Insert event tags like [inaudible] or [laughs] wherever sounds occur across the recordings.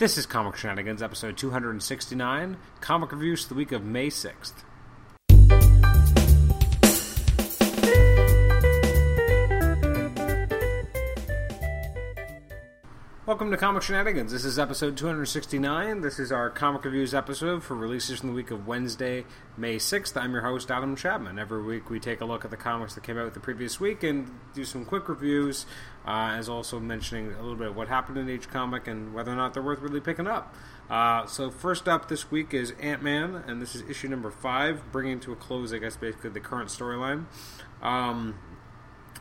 This is Comic Shenanigans, episode 269, comic reviews for the week of May 6th. Welcome to Comic Shenanigans. This is episode 269. This is our comic reviews episode for releases from the week of Wednesday, May 6th. I'm your host, Adam Chapman. Every week we take a look at the comics that came out the previous week and do some quick reviews, uh, as also mentioning a little bit of what happened in each comic and whether or not they're worth really picking up. Uh, so, first up this week is Ant Man, and this is issue number 5, bringing to a close, I guess, basically the current storyline. Um,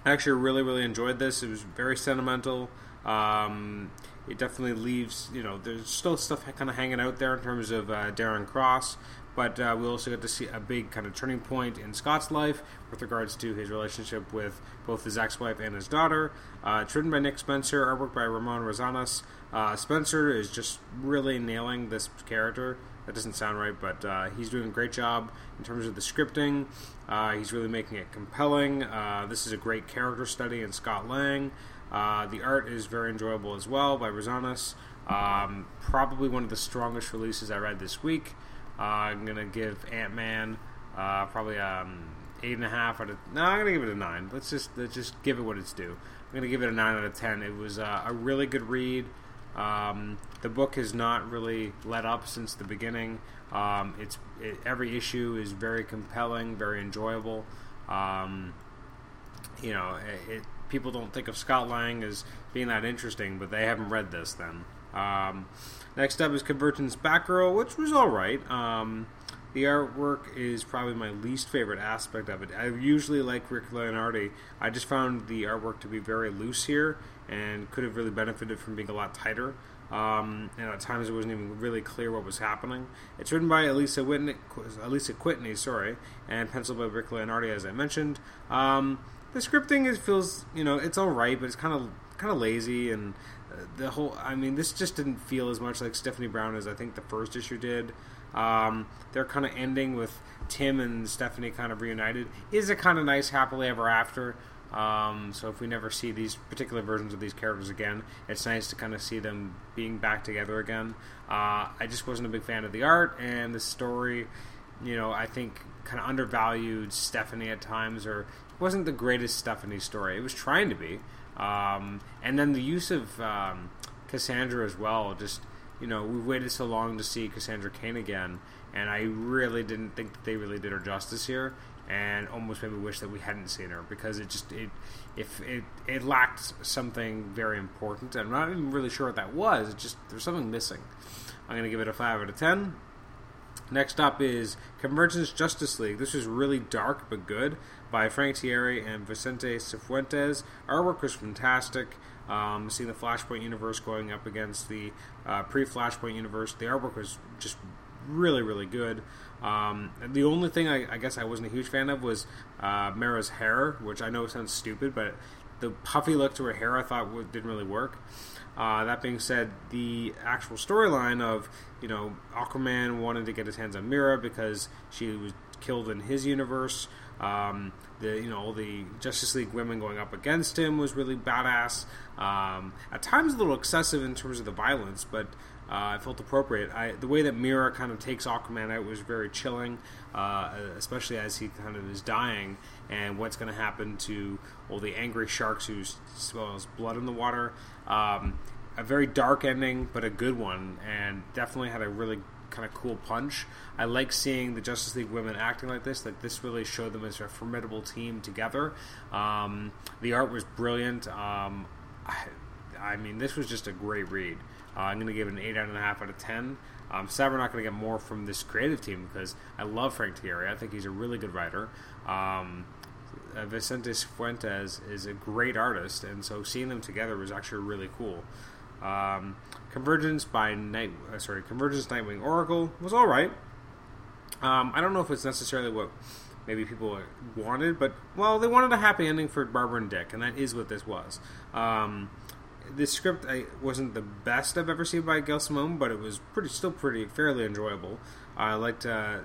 I actually really, really enjoyed this. It was very sentimental. Um, it definitely leaves, you know, there's still stuff kind of hanging out there in terms of uh, Darren Cross, but uh, we also get to see a big kind of turning point in Scott's life with regards to his relationship with both his ex-wife and his daughter. Uh, it's written by Nick Spencer, artwork by Ramon Rosanas. Uh, Spencer is just really nailing this character. That doesn't sound right, but uh, he's doing a great job in terms of the scripting. Uh, he's really making it compelling. Uh, this is a great character study in Scott Lang. Uh, the art is very enjoyable as well by Rosanas. Um, probably one of the strongest releases I read this week. Uh, I'm gonna give Ant Man probably um, eight and a half out of. No, I'm gonna give it a nine. Let's just let's just give it what it's due. I'm gonna give it a nine out of ten. It was uh, a really good read. Um, the book has not really let up since the beginning. Um, it's it, every issue is very compelling, very enjoyable. Um, you know, it, it, people don't think of Scott Lang as being that interesting, but they haven't read this then. Um, next up is Convergence Batgirl, which was all right. Um, the artwork is probably my least favorite aspect of it. I usually like Rick Leonardi. I just found the artwork to be very loose here and could have really benefited from being a lot tighter. Um, and at times it wasn't even really clear what was happening. It's written by Elisa Whitney, Alisa Kwitney, sorry, and penciled by Rick Leonardi, as I mentioned. Um, the scripting is feels you know it's all right, but it's kind of kind of lazy and uh, the whole. I mean, this just didn't feel as much like Stephanie Brown as I think the first issue did. Um, they're kind of ending with Tim and Stephanie kind of reunited. Is it kind of nice, happily ever after? Um, so if we never see these particular versions of these characters again, it's nice to kind of see them being back together again. Uh, I just wasn't a big fan of the art and the story. You know, I think kind of undervalued Stephanie at times, or wasn't the greatest Stephanie story. It was trying to be, um, and then the use of um, Cassandra as well. Just you know, we waited so long to see Cassandra Cain again, and I really didn't think that they really did her justice here, and almost made me wish that we hadn't seen her because it just it if it it lacked something very important. and I'm not even really sure what that was. It just there's something missing. I'm gonna give it a five out of ten. Next up is Convergence Justice League. This is really dark but good by Frank Tieri and Vicente Cifuentes. Artwork was fantastic. Um, seeing the Flashpoint universe going up against the uh, pre-Flashpoint universe, the artwork was just really, really good. Um, the only thing I, I, guess I wasn't a huge fan of was uh, Mera's hair, which I know sounds stupid, but the puffy look to her hair I thought didn't really work. Uh, that being said, the actual storyline of you know Aquaman wanted to get his hands on Mera because she was killed in his universe. Um, the you know the Justice League women going up against him was really badass. Um, at times a little excessive in terms of the violence, but uh, I felt appropriate. I, the way that Mera kind of takes Aquaman out was very chilling, uh, especially as he kind of is dying, and what's going to happen to all the angry sharks who smells blood in the water. Um, a very dark ending, but a good one, and definitely had a really kind of cool punch. I like seeing the Justice League women acting like this. Like this really showed them as a formidable team together. Um, the art was brilliant. Um, I, I, mean, this was just a great read. Uh, I'm going to give it an eight and a half out of ten. Um, sad we're not going to get more from this creative team because I love Frank Tieri. I think he's a really good writer. Um, uh, Vicente Fuentes is a great artist, and so seeing them together was actually really cool. Um, Convergence by Night, uh, sorry, Convergence Nightwing Oracle was all right. Um, I don't know if it's necessarily what maybe people wanted, but well, they wanted a happy ending for Barbara and Dick, and that is what this was. Um, this script I, wasn't the best I've ever seen by Gail Simone, but it was pretty, still pretty fairly enjoyable. I liked uh,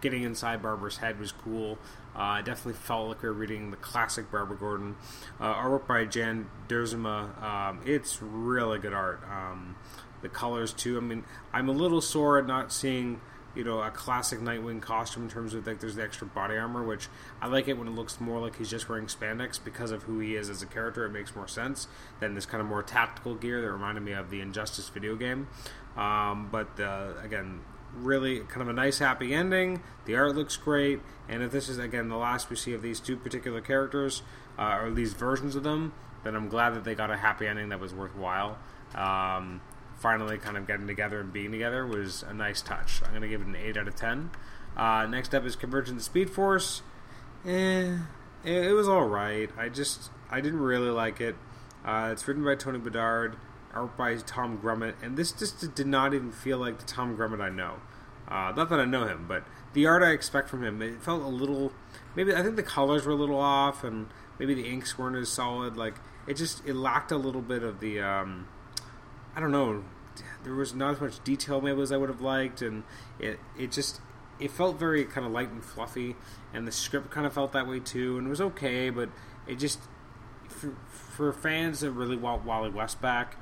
getting inside Barbara's head was cool. Uh, I definitely felt like we were reading the classic Barbara Gordon. Uh, artwork by Jan Duursema. Um, it's really good art. Um, the colors too. I mean, I'm a little sore at not seeing you know a classic Nightwing costume in terms of like there's the extra body armor, which I like it when it looks more like he's just wearing spandex because of who he is as a character. It makes more sense than this kind of more tactical gear that reminded me of the Injustice video game. Um, but uh, again, really kind of a nice happy ending. The art looks great, and if this is again the last we see of these two particular characters uh, or these versions of them, then I'm glad that they got a happy ending that was worthwhile. Um, finally, kind of getting together and being together was a nice touch. I'm going to give it an eight out of ten. Uh, next up is Convergence Speed Force. Eh, it, it was all right. I just I didn't really like it. Uh, it's written by Tony Bedard art by Tom Grummett, and this just did not even feel like the Tom Grummett I know. Uh, not that I know him, but the art I expect from him, it felt a little. Maybe I think the colors were a little off, and maybe the inks weren't as solid. Like it just it lacked a little bit of the. Um, I don't know. There was not as much detail maybe as I would have liked, and it it just it felt very kind of light and fluffy, and the script kind of felt that way too, and it was okay, but it just for, for fans that really want Wally West back,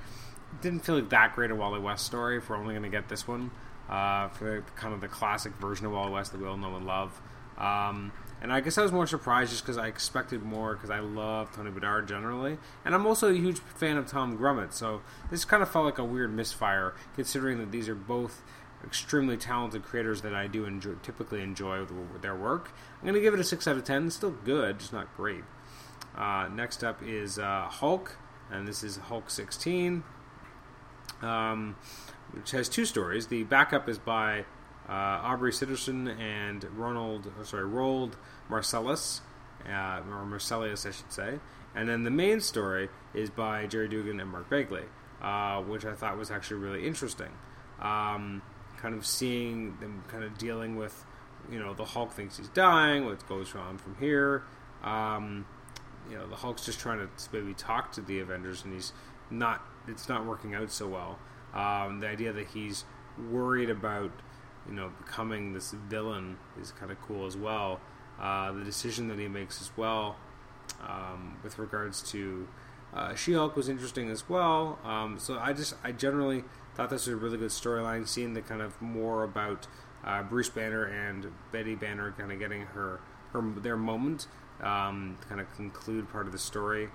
didn't feel like that great a Wally West story. If we're only going to get this one uh, for kind of the classic version of Wally West that we all know and love. Um, and I guess I was more surprised just because I expected more because I love Tony Bedard generally, and I'm also a huge fan of Tom Grummett. So this kind of felt like a weird misfire, considering that these are both extremely talented creators that I do enjoy, typically enjoy their work. I'm going to give it a six out of ten. It's still good, just not great. Uh, next up is uh, Hulk, and this is Hulk 16 um, which has two stories. The backup is by Aubrey Sitterson and Ronald, sorry, Roald Marcellus, uh, or Marcellus, I should say. And then the main story is by Gerry Duggan and Mark Bagley, uh, which I thought was actually really interesting. Um, kind of seeing them kind of dealing with, you know, the Hulk thinks he's dying, what goes on from here. Um, you know, the Hulk's just trying to maybe talk to the Avengers, and he's not it's not working out so well. Um, the idea that he's worried about you know becoming this villain is kind of cool as well. Uh, the decision that he makes as well um, with regards to uh, She-Hulk was interesting as well. Um, so I just I generally thought this was a really good storyline, seeing the kind of more about uh, Bruce Banner and Betty Banner kind of getting her her their moment, um, kind of conclude part of the story.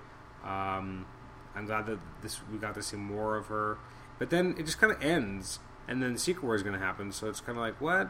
Um, I'm glad that this we got to see more of her. But then it just kind of ends, and then the Secret War is going to happen. So it's kind of like what?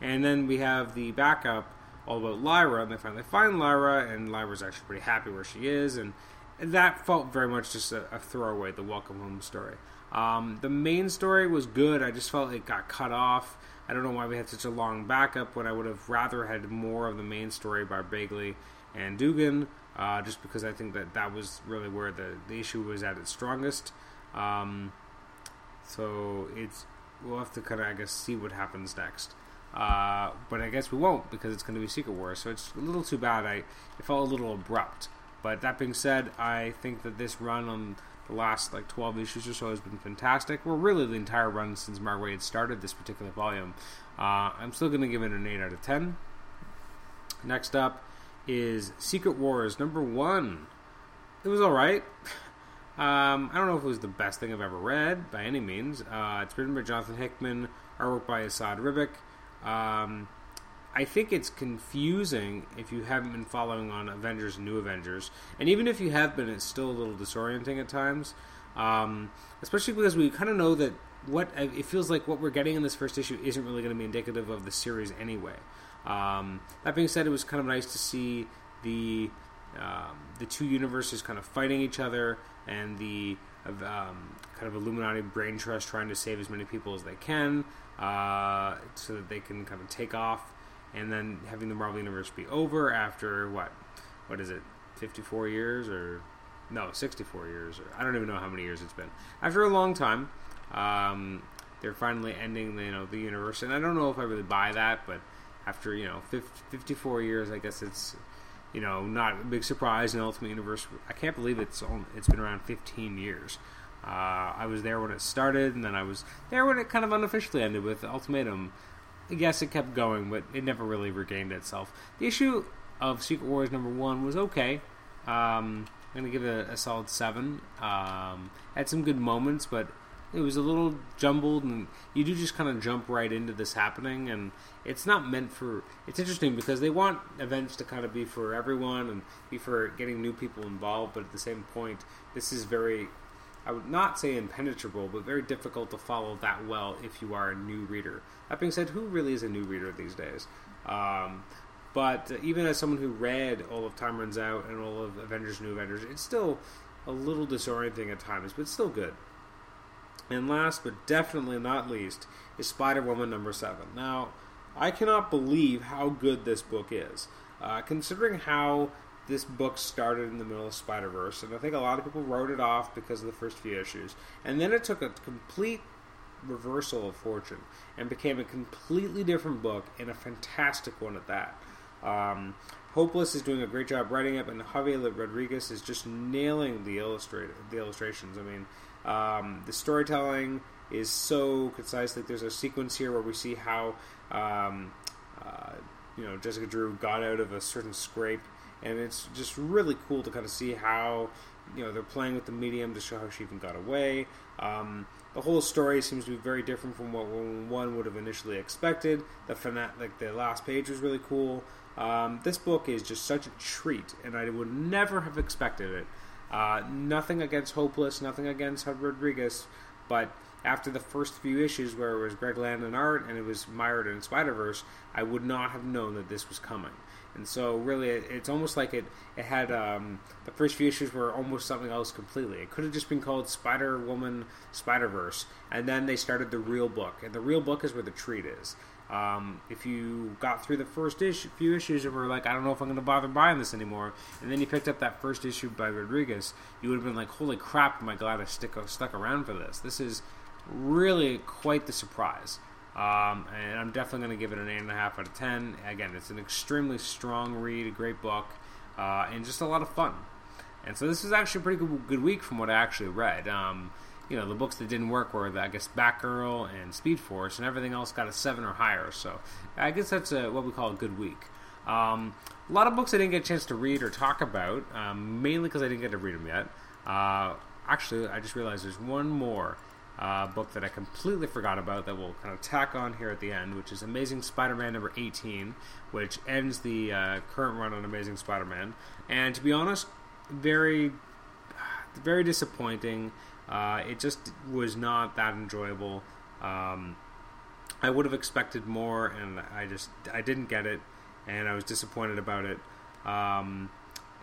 And then we have the backup all about Lyra, and they finally find Lyra, and Lyra's actually pretty happy where she is, and, that felt very much just a, a throwaway, the welcome home story. Um, the main story was good. I just felt it got cut off. I don't know why we had such a long backup when I would have rather had more of the main story by Bagley and Duggan, uh, just because I think that that was really where the, the issue was at its strongest. Um, so it's we'll have to kind of I guess see what happens next. Uh, but I guess we won't because it's going to be Secret Wars. so it's a little too bad. I it felt a little abrupt. But that being said, I think that this run on the last like 12 issues or so has been fantastic. Well, really the entire run since Mark Waid started this particular volume. Uh, I'm still going to give it an 8 out of 10. Next up is Secret Wars number one. It was all right. [laughs] Um, I don't know if it was the best thing I've ever read by any means. Uh, it's written by Jonathan Hickman, artwork by Esad Ribic. Um, I think it's confusing if you haven't been following on Avengers and New Avengers, and even if you have been, it's still a little disorienting at times. Um, especially because we kind of know that what it feels like what we're getting in this first issue isn't really going to be indicative of the series anyway. Um, that being said, it was kind of nice to see the um, the two universes kind of fighting each other, and the um, kind of Illuminati brain trust trying to save as many people as they can, uh, so that they can kind of take off, and then having the Marvel universe be over after what, what is it, fifty four years or no, sixty four years, or I don't even know how many years it's been. After a long time, um, they're finally ending, the, you know, the universe, and I don't know if I really buy that, but after you know 50, 54 years, I guess it's you know not a big surprise in Ultimate Universe. I can't believe it's on, it's been around 15 years. Uh, I was there when it started, and then I was there when it kind of unofficially ended with Ultimatum. Yes, it kept going, but it never really regained itself. The issue of Secret Wars number one was okay. Um, I'm to give it a, a solid seven. Um, had some good moments, but it was a little jumbled, and you do just kind of jump right into this happening, and it's not meant for. It's interesting because they want events to kind of be for everyone and be for getting new people involved, but at the same point, this is very. I would not say impenetrable, but very difficult to follow that well if you are a new reader. That being said, who really is a new reader these days? Um, but even as someone who read all of Time Runs Out and all of Avengers New Avengers, it's still a little disorienting at times, but still good. And last but definitely not least is Spider Woman number seven. Now, I cannot believe how good this book is, uh, considering how this book started in the middle of Spider Verse, and I think a lot of people wrote it off because of the first few issues, and then it took a complete reversal of fortune and became a completely different book and a fantastic one at that. Um, Hopeless is doing a great job writing it, and Javier Rodriguez is just nailing the illustrate the illustrations. I mean, um, the storytelling is so concise. Like there's a sequence here where we see how um, uh, you know Jessica Drew got out of a certain scrape, and it's just really cool to kind of see how you know they're playing with the medium to show how she even got away. Um, the whole story seems to be very different from what one would have initially expected. The fina- like the last page was really cool. Um, this book is just such a treat, and I would never have expected it. Uh, nothing against Hopeless, nothing against Rodriguez, but after the first few issues where it was Greg Landin art and it was mired in Spider Verse, I would not have known that this was coming. And so, really, it, it's almost like it it had um, the first few issues were almost something else completely. It could have just been called Spider Woman Spider Verse, and then they started the real book, and the real book is where the treat is. Um, if you got through the first issue, few issues and were like, I don't know if I'm going to bother buying this anymore, and then you picked up that first issue by Rodriguez, you would have been like, holy crap, am I glad I stick, stuck around for this. This is really quite the surprise. Um, and I'm definitely going to give it an 8.5 out of 10. Again, it's an extremely strong read, a great book, uh, and just a lot of fun. And so this was actually a pretty good, good week from what I actually read. Um, you know, the books that didn't work were, I guess, Batgirl and Speed Force, and everything else got a 7 or higher. So I guess that's a, what we call a good week. Um, a lot of books I didn't get a chance to read or talk about, um, mainly because I didn't get to read them yet. Uh, actually, I just realized there's one more uh, book that I completely forgot about that we'll kind of tack on here at the end, which is Amazing Spider-Man number 18, which ends the uh, current run on Amazing Spider-Man. And to be honest, very, very disappointing. Uh, it just was not that enjoyable. Um, I would have expected more, and I just I didn't get it, and I was disappointed about it. Um,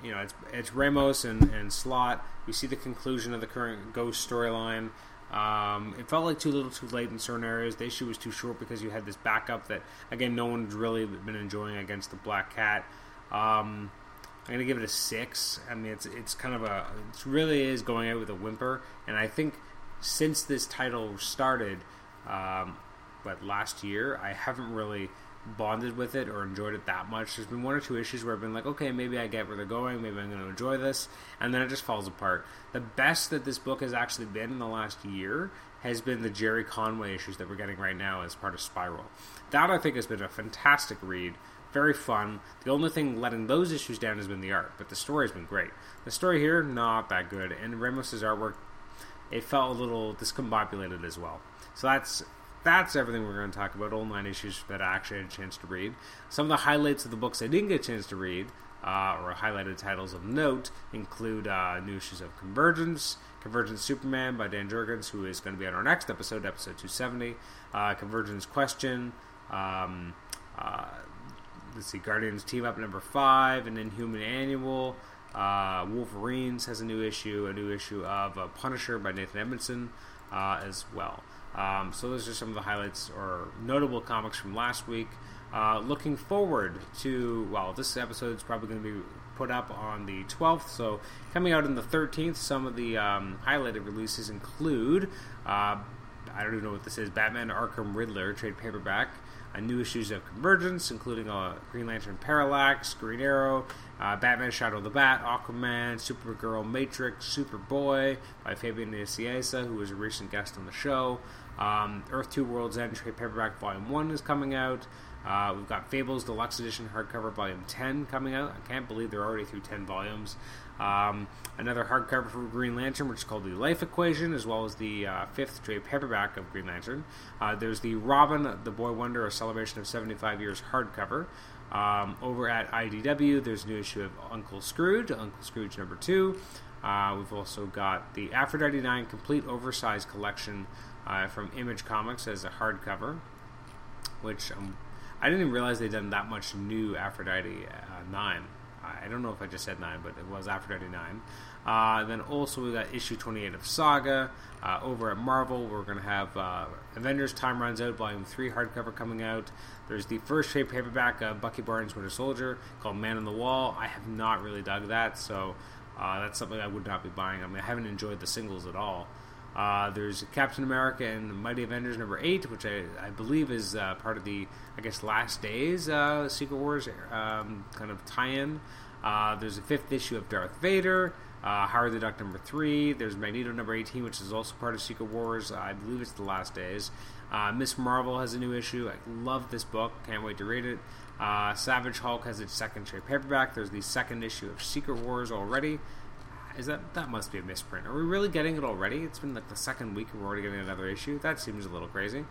you know, it's it's Ramos and, and Slott. We see the conclusion of the current Ghost storyline. Um, it felt like too little, too late in certain areas. The issue was too short because you had this backup that, again, no one's really been enjoying against the Black Cat. Um, I'm gonna give it a six. I mean, it's it's kind of a it really is going out with a whimper, and I think since this title started, um, but last year, I haven't really bonded with it or enjoyed it that much. There's been one or two issues where I've been like, okay, maybe I get where they're going, maybe I'm going to enjoy this, and then it just falls apart. The best that this book has actually been in the last year has been the Gerry Conway issues that we're getting right now as part of Spiral. That I think has been a fantastic read. Very fun. The only thing letting those issues down has been the art, but the story has been great. The story here, not that good, and Ramos's artwork, it felt a little discombobulated as well. So that's that's everything we're going to talk about. All nine issues that I actually had a chance to read. Some of the highlights of the books I didn't get a chance to read, uh, or highlighted titles of note, include uh, new issues of Convergence, Convergence Superman by Dan Jurgens, who is going to be on our next episode, episode 270, uh, Convergence Question, um, uh, let's see, Guardians Team Up number 5, and Inhuman Annual. Uh, Wolverines has a new issue, a new issue of uh, Punisher by Nathan Edmondson as well. Um, so those are some of the highlights or notable comics from last week. Uh, looking forward to well, this episode is probably going to be put up on the 12th. So coming out on the 13th, some of the um, highlighted releases include uh, I don't even know what this is: Batman Arkham Riddler trade paperback. New issues of Convergence, including uh, Green Lantern Parallax, Green Arrow, uh, Batman Shadow of the Bat, Aquaman, Supergirl Matrix, Superboy by Fabian Nicieza, who was a recent guest on the show. Um, Earth 2 World's End Trade Paperback Volume 1 is coming out. Uh, we've got Fables Deluxe Edition Hardcover Volume 10 coming out. I can't believe they're already through 10 volumes. Um, another hardcover for Green Lantern, which is called The Life Equation, as well as the uh, fifth trade paperback of Green Lantern. Uh, there's the Robin, the Boy Wonder, a celebration of 75 years hardcover. Um, over at IDW, there's a new issue of Uncle Scrooge, Uncle Scrooge number two. Uh, we've also got the Aphrodite 9 complete oversized collection uh, from Image Comics as a hardcover, which um, I didn't even realize they'd done that much new Aphrodite uh, 9. I don't know if I just said 9, but it was Aphrodite 9. Uh, then also we got issue 28 of Saga. Uh, over at Marvel, we're going to have uh, Avengers Time Runs Out, Volume 3 hardcover coming out. There's the first trade paperback of Bucky Barnes Winter Soldier called Man on the Wall. I have not really dug that, so uh, that's something I would not be buying. I mean, I haven't enjoyed the singles at all. Uh, there's Captain America and Mighty Avengers number eight, which I, I believe is uh, part of the I guess Last Days uh, Secret Wars um, kind of tie-in. Uh, there's a fifth issue of Darth Vader. Uh, Howard the Duck number three. There's Magneto number 18, which is also part of Secret Wars. I believe it's the Last Days. Uh, Miss Marvel has a new issue. I love this book. Can't wait to read it. Savage Hulk has its second trade paperback. There's the second issue of Secret Wars already. Is that that must be a misprint? Are we really getting it already? It's been like the second week and we're already getting another issue. That seems a little crazy.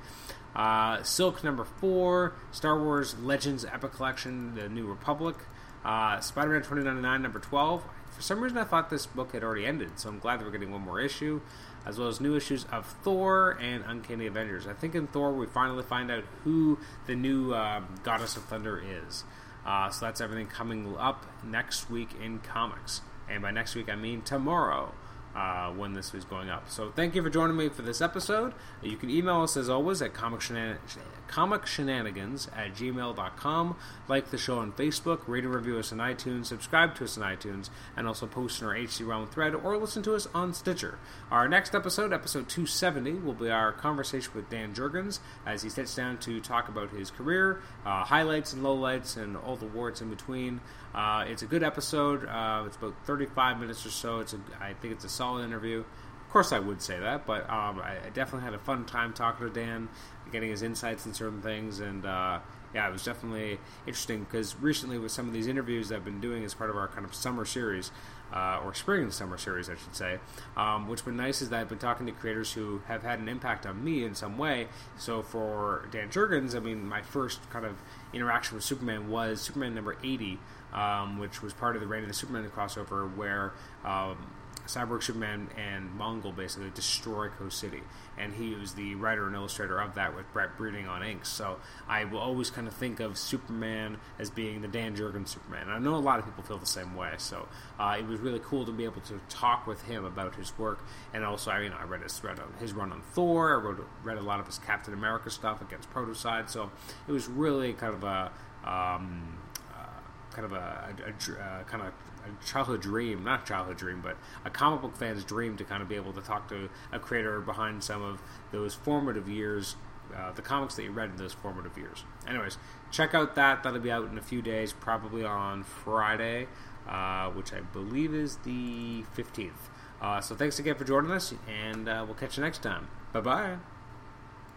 Uh, Silk number four, Star Wars Legends Epic Collection, The New Republic, uh, Spider-Man 2099 number 12. For some reason, I thought this book had already ended, so I'm glad that we're getting one more issue, as well as new issues of Thor and Uncanny Avengers. I think in Thor we finally find out who the new um, Goddess of Thunder is. Uh, so that's everything coming up next week in comics. And by next week, I mean tomorrow. Uh, when this is going up. So thank you for joining me for this episode. You can email us as always at comic, shenan- comic shenanigans at gmail.com. Like the show on Facebook, rate and review us on iTunes, subscribe to us on iTunes, and also post in our HC Realm thread or listen to us on Stitcher. Our next episode, episode 270, will be our conversation with Dan Jurgens as he sits down to talk about his career, uh, highlights and lowlights, and all the warts in between. Uh, it's a good episode. Uh, it's about 35 minutes or so. It's a, I think it's a solid interview. Of course, I would say that, but um, I, I, definitely had a fun time talking to Dan, getting his insights in certain things, and uh, yeah, it was definitely interesting because recently with some of these interviews I've been doing as part of our kind of summer series, uh, or spring and summer series, I should say. Um, what's been nice is that I've been talking to creators who have had an impact on me in some way. So for Dan Jurgens, I mean, my first kind of interaction with Superman was Superman number 80 um, which was part of the Reign of the Superman crossover, where um, Cyborg Superman and Mongul basically destroy Coast City, and he was the writer and illustrator of that with Brett Breeding on inks. So I will always kind of think of Superman as being the Dan Jurgens Superman. And I know a lot of people feel the same way. So uh, it was really cool to be able to talk with him about his work, and also I, know, I read his read his run on Thor. I wrote, read a lot of his Captain America stuff against Protocide. So it was really kind of a um, kind of a, a, a uh, kind of a childhood dream, not childhood dream, but a comic book fan's dream to kind of be able to talk to a creator behind some of those formative years, uh, the comics that you read in those formative years. Anyways, check out that. That'll be out in a few days, probably on Friday, uh, which I believe is the 15th. Uh, so thanks again for joining us, and uh, we'll catch you next time. Bye bye.